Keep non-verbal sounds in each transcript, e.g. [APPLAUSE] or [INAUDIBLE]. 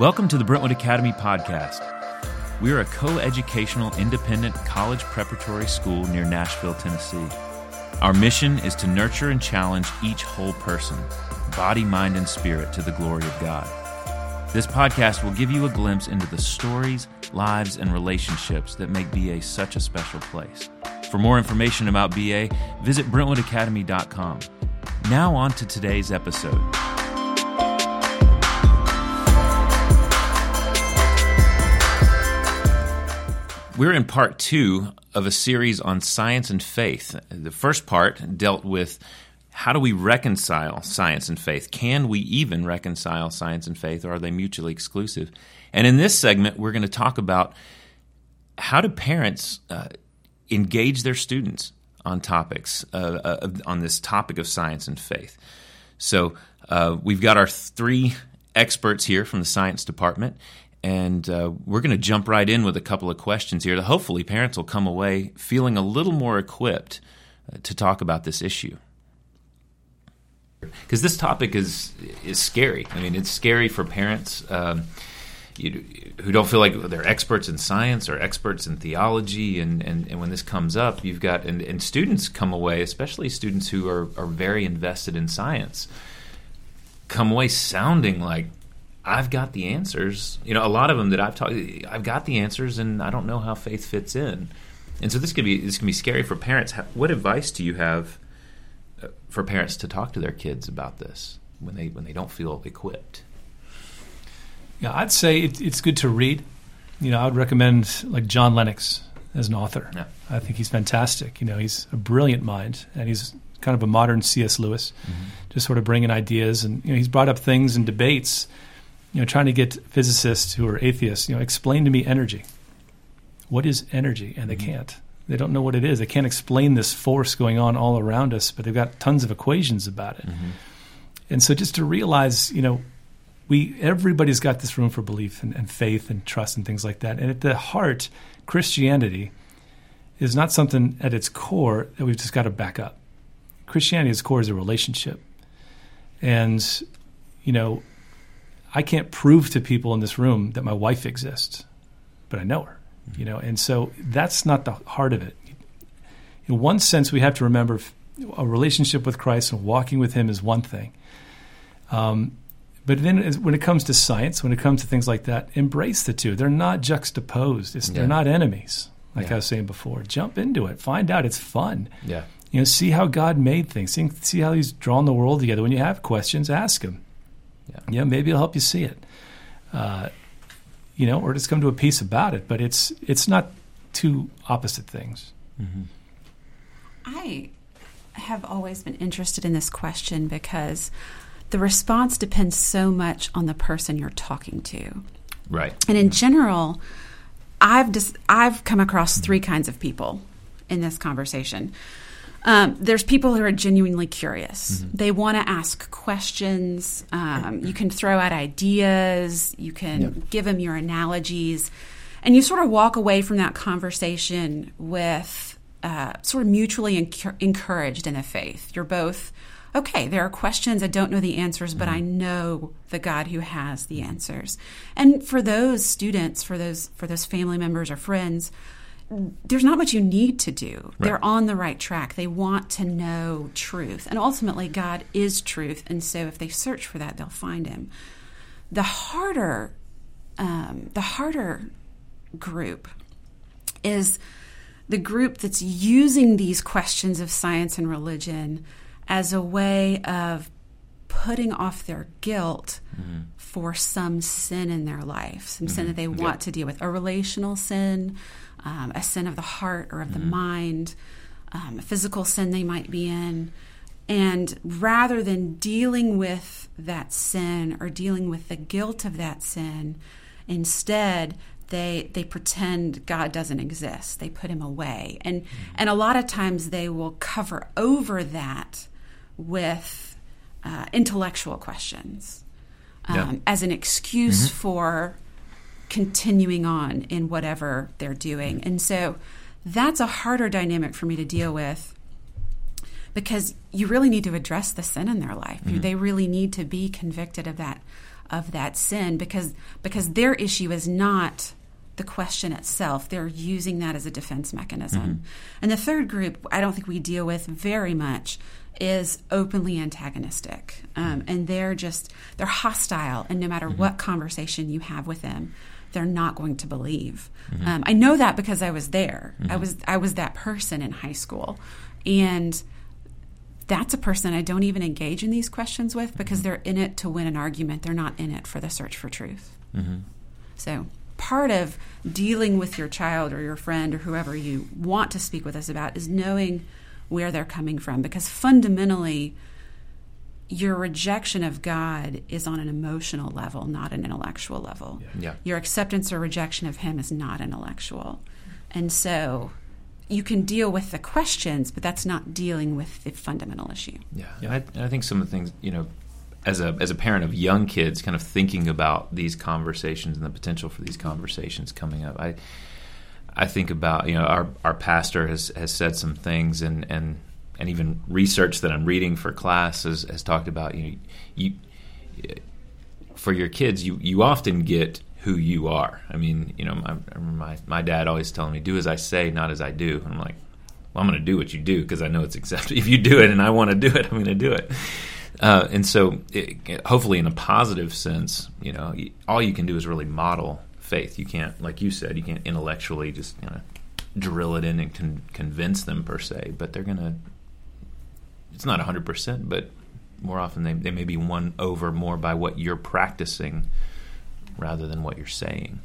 Welcome to the Brentwood Academy podcast. We are a co educational independent college preparatory school near Nashville, Tennessee. Our mission is to nurture and challenge each whole person, body, mind, and spirit, to the glory of God. This podcast will give you a glimpse into the stories, lives, and relationships that make BA such a special place. For more information about BA, visit BrentwoodAcademy.com. Now, on to today's episode. We're in part two of a series on science and faith. The first part dealt with how do we reconcile science and faith? Can we even reconcile science and faith, or are they mutually exclusive? And in this segment, we're going to talk about how do parents uh, engage their students on topics uh, uh, on this topic of science and faith. So uh, we've got our three experts here from the science department, and uh, we're going to jump right in with a couple of questions here that hopefully parents will come away feeling a little more equipped uh, to talk about this issue. Because this topic is is scary. I mean, it's scary for parents um, you, who don't feel like they're experts in science or experts in theology. And, and, and when this comes up, you've got and, and students come away, especially students who are, are very invested in science, come away sounding like I've got the answers. You know, a lot of them that I've talked, I've got the answers, and I don't know how faith fits in. And so this could be this can be scary for parents. What advice do you have uh, for parents to talk to their kids about this when they when they don't feel equipped? Yeah, I'd say it, it's good to read. You know, I would recommend like John Lennox as an author. Yeah. I think he's fantastic. You know, he's a brilliant mind, and he's kind of a modern C.S. Lewis, mm-hmm. just sort of bringing ideas. And you know, he's brought up things and debates you know, trying to get physicists who are atheists, you know, explain to me energy. What is energy? And they mm-hmm. can't. They don't know what it is. They can't explain this force going on all around us, but they've got tons of equations about it. Mm-hmm. And so just to realize, you know, we everybody's got this room for belief and, and faith and trust and things like that. And at the heart, Christianity is not something at its core that we've just got to back up. Christianity at its core is a relationship. And, you know, I can't prove to people in this room that my wife exists, but I know her. You know, and so that's not the heart of it. In one sense, we have to remember a relationship with Christ and walking with Him is one thing. Um, but then, when it comes to science, when it comes to things like that, embrace the two. They're not juxtaposed. Yeah. They're not enemies, like yeah. I was saying before. Jump into it. Find out. It's fun. Yeah. You know, see how God made things. See, see how He's drawn the world together. When you have questions, ask Him. Yeah. yeah, maybe it'll help you see it. Uh, you know, or just come to a peace about it. But it's it's not two opposite things. Mm-hmm. I have always been interested in this question because the response depends so much on the person you're talking to. Right. And in general, I've just I've come across three kinds of people in this conversation. Um, there's people who are genuinely curious. Mm-hmm. They want to ask questions. Um, you can throw out ideas. You can yep. give them your analogies, and you sort of walk away from that conversation with uh, sort of mutually encouraged in the faith. You're both okay. There are questions I don't know the answers, but mm-hmm. I know the God who has the answers. And for those students, for those for those family members or friends there's not much you need to do. Right. They're on the right track. They want to know truth. And ultimately, God is truth. And so if they search for that, they'll find Him. The harder, um, the harder group is the group that's using these questions of science and religion as a way of putting off their guilt mm-hmm. for some sin in their life, some mm-hmm. sin that they want yeah. to deal with, a relational sin, um, a sin of the heart or of mm-hmm. the mind, um, a physical sin they might be in. And rather than dealing with that sin or dealing with the guilt of that sin, instead they they pretend God doesn't exist. They put him away. And mm-hmm. and a lot of times they will cover over that with uh, intellectual questions um, yeah. as an excuse mm-hmm. for continuing on in whatever they're doing. And so that's a harder dynamic for me to deal with because you really need to address the sin in their life. Mm-hmm. They really need to be convicted of that of that sin because because their issue is not the question itself. They're using that as a defense mechanism. Mm-hmm. And the third group, I don't think we deal with very much, is openly antagonistic, um, and they're just they're hostile. And no matter mm-hmm. what conversation you have with them, they're not going to believe. Mm-hmm. Um, I know that because I was there. I mm-hmm. was I was that person in high school, and that's a person I don't even engage in these questions with because mm-hmm. they're in it to win an argument. They're not in it for the search for truth. Mm-hmm. So part of dealing with your child or your friend or whoever you want to speak with us about is knowing where they're coming from because fundamentally your rejection of God is on an emotional level, not an intellectual level. Yeah. yeah. Your acceptance or rejection of Him is not intellectual. And so you can deal with the questions, but that's not dealing with the fundamental issue. Yeah. yeah I, I think some of the things, you know, as a as a parent of young kids, kind of thinking about these conversations and the potential for these conversations coming up, I I think about you know our our pastor has has said some things and and and even research that I'm reading for class has, has talked about you know you for your kids you you often get who you are. I mean, you know, my, my, my dad always telling me, "Do as I say, not as I do." And I'm like, "Well, I'm going to do what you do because I know it's accepted. [LAUGHS] If you do it and I want to do it, I'm going to do it." Uh, and so, it, hopefully, in a positive sense, you know, all you can do is really model faith. You can't, like you said, you can't intellectually just you know drill it in and con- convince them per se. But they're gonna. It's not hundred percent, but more often they they may be won over more by what you're practicing rather than what you're saying.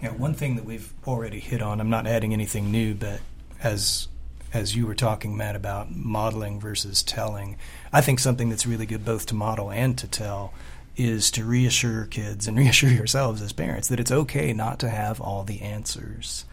Yeah, one thing that we've already hit on. I'm not adding anything new, but as as you were talking, Matt, about modeling versus telling, I think something that's really good both to model and to tell is to reassure kids and [LAUGHS] reassure yourselves as parents that it's okay not to have all the answers.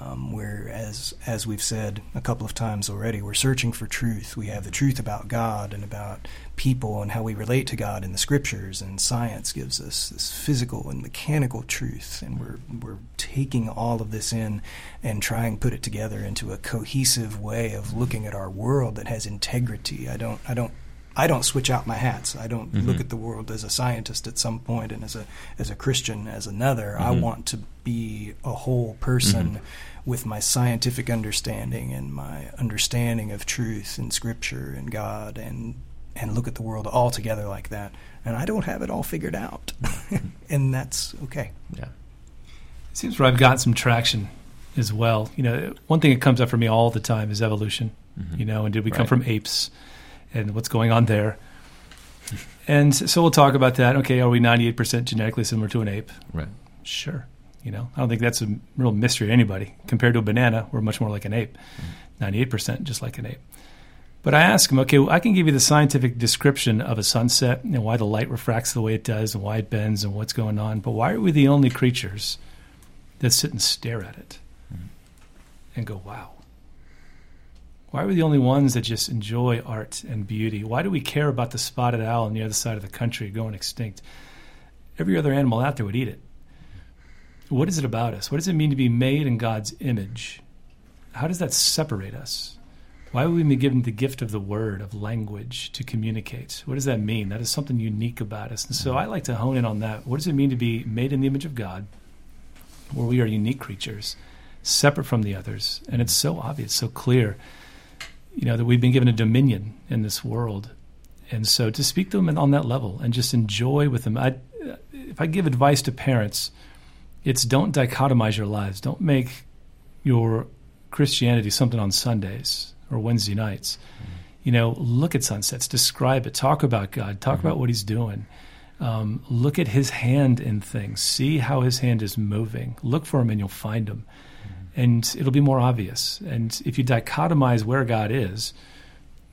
Um, where, as as we've said a couple of times already, we're searching for truth. We have the truth about God and about people and how we relate to God in the Scriptures, and science gives us this physical and mechanical truth, and we're we're taking all of this in and trying to put it together into a cohesive way of looking at our world that has integrity. I don't I don't I don't switch out my hats. I don't mm-hmm. look at the world as a scientist at some point and as a as a Christian as another. Mm-hmm. I want to be a whole person mm-hmm. with my scientific understanding and my understanding of truth and scripture and God and and look at the world all together like that. And I don't have it all figured out. [LAUGHS] and that's okay. Yeah. It seems where I've got some traction as well. You know, one thing that comes up for me all the time is evolution. Mm-hmm. You know, and did we right. come from apes? And what's going on there. And so we'll talk about that. Okay, are we 98% genetically similar to an ape? Right. Sure. You know, I don't think that's a real mystery to anybody. Compared to a banana, we're much more like an ape. Mm. 98% just like an ape. But I ask him, okay, well, I can give you the scientific description of a sunset and why the light refracts the way it does and why it bends and what's going on. But why are we the only creatures that sit and stare at it mm. and go, wow? Why are we the only ones that just enjoy art and beauty? Why do we care about the spotted owl on the other side of the country going extinct? Every other animal out there would eat it. What is it about us? What does it mean to be made in God's image? How does that separate us? Why would we be given the gift of the word, of language to communicate? What does that mean? That is something unique about us. And so I like to hone in on that. What does it mean to be made in the image of God, where we are unique creatures, separate from the others? And it's so obvious, so clear you know, that we've been given a dominion in this world. And so to speak to them on that level and just enjoy with them. I, if I give advice to parents, it's don't dichotomize your lives. Don't make your Christianity something on Sundays or Wednesday nights. Mm-hmm. You know, look at sunsets, describe it, talk about God, talk mm-hmm. about what He's doing. Um, look at His hand in things, see how His hand is moving. Look for Him, and you'll find Him and it'll be more obvious. And if you dichotomize where God is,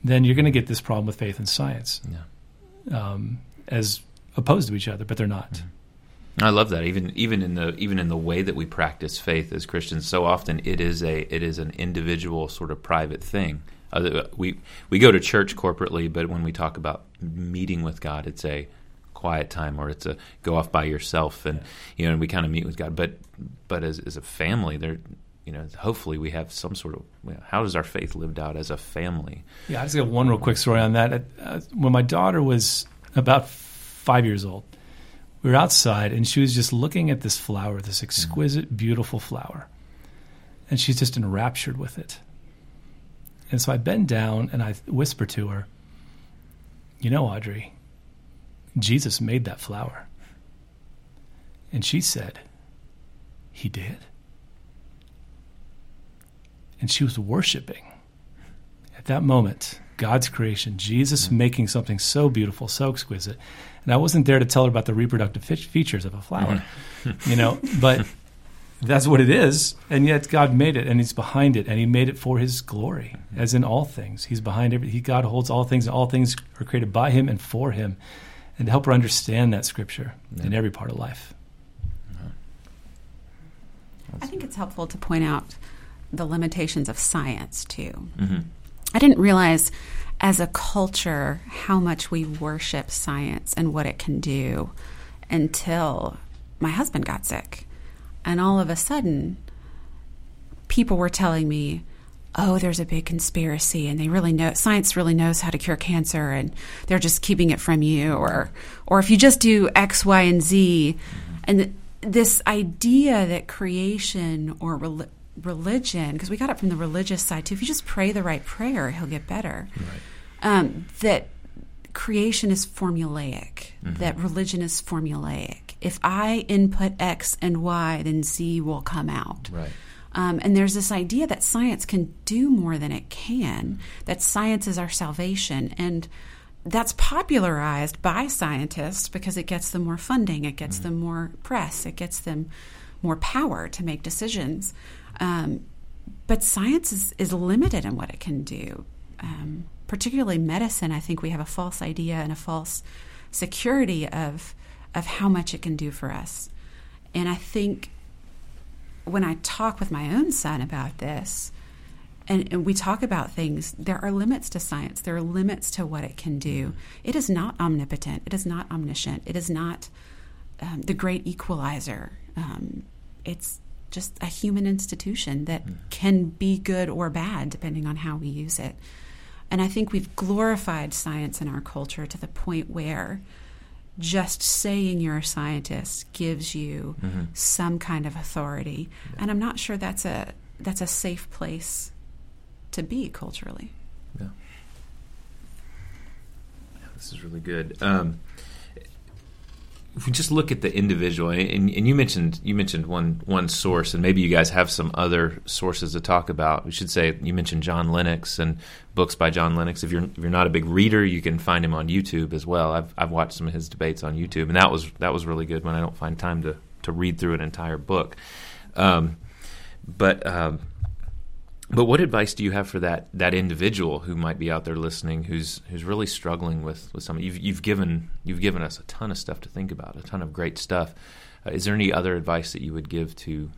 then you're going to get this problem with faith and science yeah. um, as opposed to each other, but they're not. Mm-hmm. I love that. Even even in the even in the way that we practice faith as Christians, so often it is a it is an individual sort of private thing. Uh, we we go to church corporately, but when we talk about meeting with God, it's a quiet time or it's a go off by yourself, and you know, and we kind of meet with God. But but as as a family, there you know, hopefully we have some sort of you know, how does our faith lived out as a family? Yeah, I just got one real quick story on that. Uh, when my daughter was about five years old, we were outside, and she was just looking at this flower, this exquisite, beautiful flower, and she's just enraptured with it. And so I bend down and I whisper to her, "You know, Audrey, Jesus made that flower." And she said, "He did." And she was worshiping at that moment God's creation, Jesus mm-hmm. making something so beautiful, so exquisite. And I wasn't there to tell her about the reproductive features of a flower, mm-hmm. you know, [LAUGHS] but that's what it is. And yet God made it and he's behind it and he made it for his glory, mm-hmm. as in all things. He's behind every, he, God holds all things and all things are created by him and for him. And to help her understand that scripture yeah. in every part of life. I think it's helpful to point out the limitations of science too. Mm-hmm. I didn't realize as a culture how much we worship science and what it can do until my husband got sick. And all of a sudden, people were telling me, oh, there's a big conspiracy and they really know science really knows how to cure cancer and they're just keeping it from you or or if you just do X, Y, and Z. And this idea that creation or religion, because we got it from the religious side too. If you just pray the right prayer, he'll get better. Right. Um, that creation is formulaic, mm-hmm. that religion is formulaic. If I input X and Y, then Z will come out. Right. Um, and there's this idea that science can do more than it can, that science is our salvation. And that's popularized by scientists because it gets them more funding, it gets mm-hmm. them more press, it gets them more power to make decisions. Um, but science is, is limited in what it can do. Um, particularly medicine, I think we have a false idea and a false security of of how much it can do for us. And I think when I talk with my own son about this, and, and, we talk about things, there are limits to science. There are limits to what it can do. It is not omnipotent. It is not omniscient. It is not um, the great equalizer. Um, it's just a human institution that mm. can be good or bad depending on how we use it. And I think we've glorified science in our culture to the point where just saying you're a scientist gives you mm-hmm. some kind of authority. Yeah. And I'm not sure that's a that's a safe place to be culturally. Yeah. yeah this is really good. Um, if we just look at the individual, and, and, you mentioned you mentioned one one source, and maybe you guys have some other sources to talk about. We should say you mentioned John Lennox and books by John Lennox. If you're if you're not a big reader, you can find him on YouTube as well. I've I've watched some of his debates on YouTube, and that was that was really good when I don't find time to to read through an entire book. Um, but um, but what advice do you have for that that individual who might be out there listening, who's who's really struggling with with something? You've you've given you've given us a ton of stuff to think about, a ton of great stuff. Uh, is there any other advice that you would give to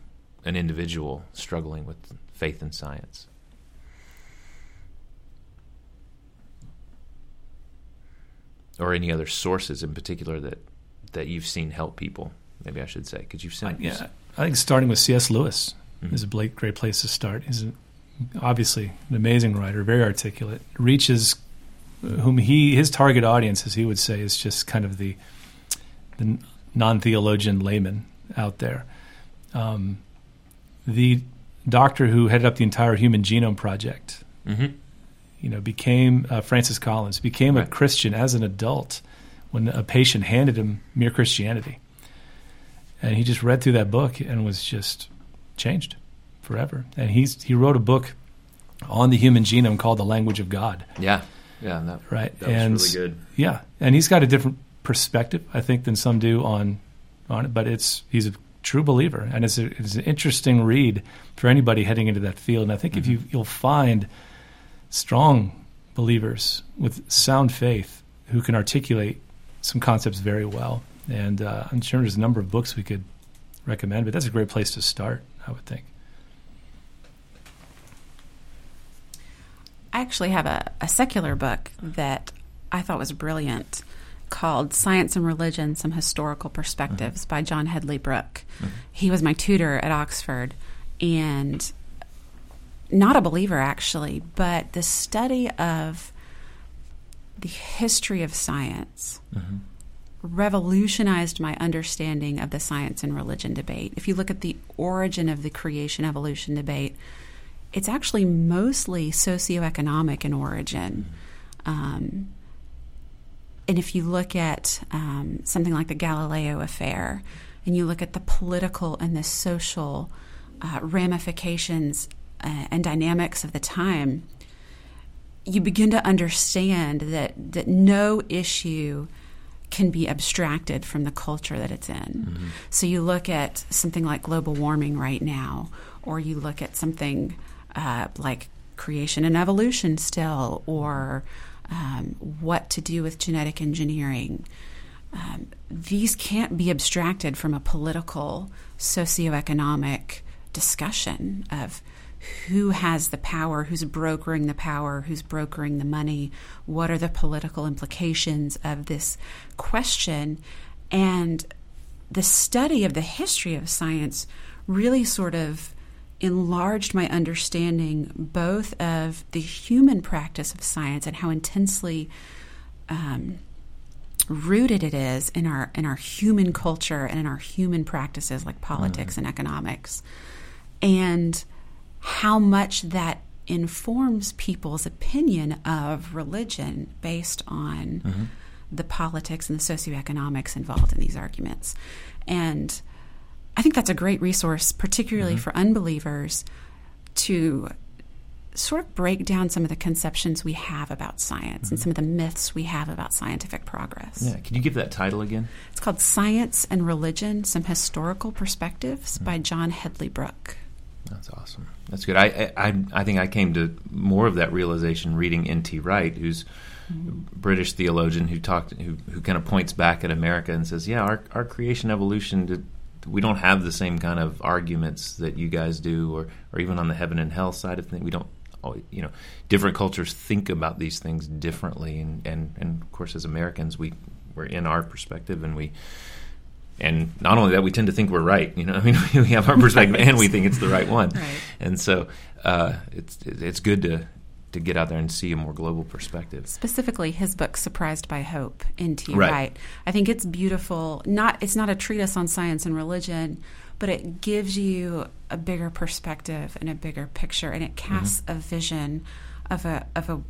an individual struggling with faith and science? Or any other sources in particular that that you've seen help people? Maybe I should say, because you've seen. yeah, I think starting with C.S. Lewis mm-hmm. is a great place to start. He's a obviously an amazing writer, very articulate, reaches whom he his target audience, as he would say, is just kind of the the non theologian layman out there. Um, the doctor who headed up the entire Human Genome Project, mm-hmm. you know, became uh, Francis Collins, became right. a Christian as an adult when a patient handed him Mere Christianity, and he just read through that book and was just changed forever. And he's he wrote a book on the human genome called The Language of God. Yeah, yeah, that, right. That and, really good. Yeah, and he's got a different perspective, I think, than some do on on it. But it's he's a true believer, and it's, a, it's an interesting read for anybody heading into that field. And I think mm-hmm. if you you'll find strong believers with sound faith who can articulate some concepts very well. And uh, I'm sure there's a number of books we could recommend, but that's a great place to start, I would think. I actually have a, a secular book that I thought was brilliant called Science and Religion Some Historical Perspectives mm-hmm. by John Hedley Brooke. Mm-hmm. He was my tutor at Oxford and not a believer actually, but the study of the history of science mm-hmm. revolutionized my understanding of the science and religion debate. If you look at the origin of the creation evolution debate, it's actually mostly socioeconomic in origin. Um, and if you look at um, something like the Galileo affair, and you look at the political and the social uh, ramifications uh, and dynamics of the time, you begin to understand that that no issue can be abstracted from the culture that it's in. Mm-hmm. So you look at something like global warming right now, or you look at something uh, like creation and evolution still, or um, what to do with genetic engineering. Um, these can't be abstracted from a political, socioeconomic discussion of who has the power, who's brokering the power, who's brokering the money, what are the political implications of this question. And the study of the history of science really sort of enlarged my understanding both of the human practice of science and how intensely um, rooted it is in our in our human culture and in our human practices like politics mm-hmm. and economics and how much that informs people's opinion of religion based on mm-hmm. the politics and the socioeconomics involved in these arguments. And I think that's a great resource, particularly mm-hmm. for unbelievers, to sort of break down some of the conceptions we have about science mm-hmm. and some of the myths we have about scientific progress. Yeah, can you give that title again? It's called Science and Religion Some Historical Perspectives mm-hmm. by John Hedley Brooke. That's awesome. That's good. I, I I think I came to more of that realization reading N.T. Wright, who's mm-hmm. British theologian who talked who who kind of points back at America and says, "Yeah, our our creation evolution did, we don't have the same kind of arguments that you guys do, or or even on the heaven and hell side of things, we don't." You know, different cultures think about these things differently, and, and, and of course, as Americans, we we're in our perspective, and we and not only that, we tend to think we're right. You know, [LAUGHS] I mean, we have our perspective right. and we think it's the right one. Right. And so uh, it's it's good to to get out there and see a more global perspective. Specifically, his book "Surprised by Hope" N.T. Right. Wright. I think it's beautiful. Not it's not a treatise on science and religion, but it gives you a bigger perspective and a bigger picture, and it casts mm-hmm. a vision of a of a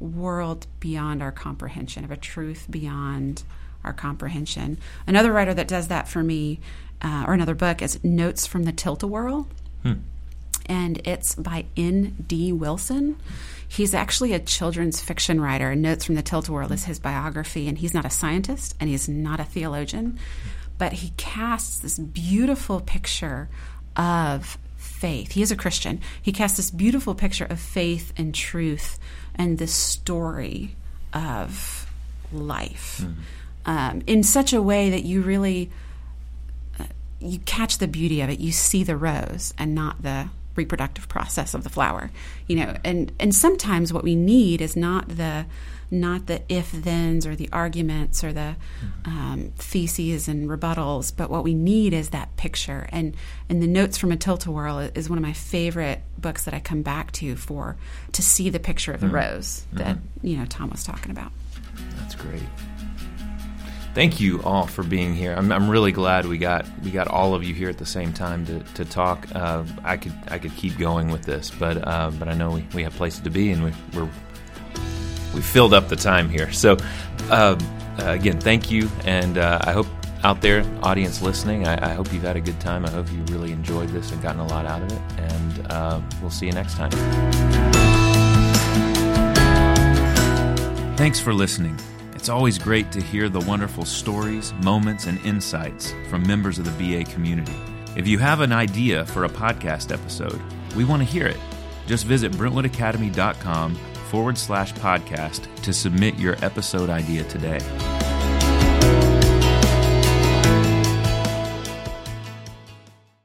world beyond our comprehension, of a truth beyond our comprehension. Another writer that does that for me, uh, or another book, is Notes from the Tilt-A-Whirl. Hmm. And it's by N.D. Wilson. He's actually a children's fiction writer. Notes from the Tilt-A-Whirl is his biography, and he's not a scientist and he's not a theologian, but he casts this beautiful picture of faith. He is a Christian. He casts this beautiful picture of faith and truth and the story of life. Mm-hmm um, in such a way that you really uh, you catch the beauty of it. You see the rose and not the reproductive process of the flower. You know, and and sometimes what we need is not the not the if thens or the arguments or the um, theses and rebuttals, but what we need is that picture. And and the notes from a tilt-a-whirl is one of my favorite books that I come back to for to see the picture of the mm-hmm. rose that mm-hmm. you know Tom was talking about. That's great thank you all for being here. I'm, I'm, really glad we got we got all of you here at the same time to, to talk. Uh, I could I could keep going with this, but uh, but I know we, we have places to be, and we, we're we filled up the time here. So uh, again, thank you, and uh, I hope out there, audience listening, I, I, hope you've had a good time. I hope you really enjoyed this and gotten a lot out of it, and uh, we'll see you next time. Thanks for listening. It's always great to hear the wonderful stories, moments, and insights from members of the BA community. If you have an idea for a podcast episode, we want to hear it. Just visit BrentwoodAcademy.com forward slash podcast to submit your episode idea today.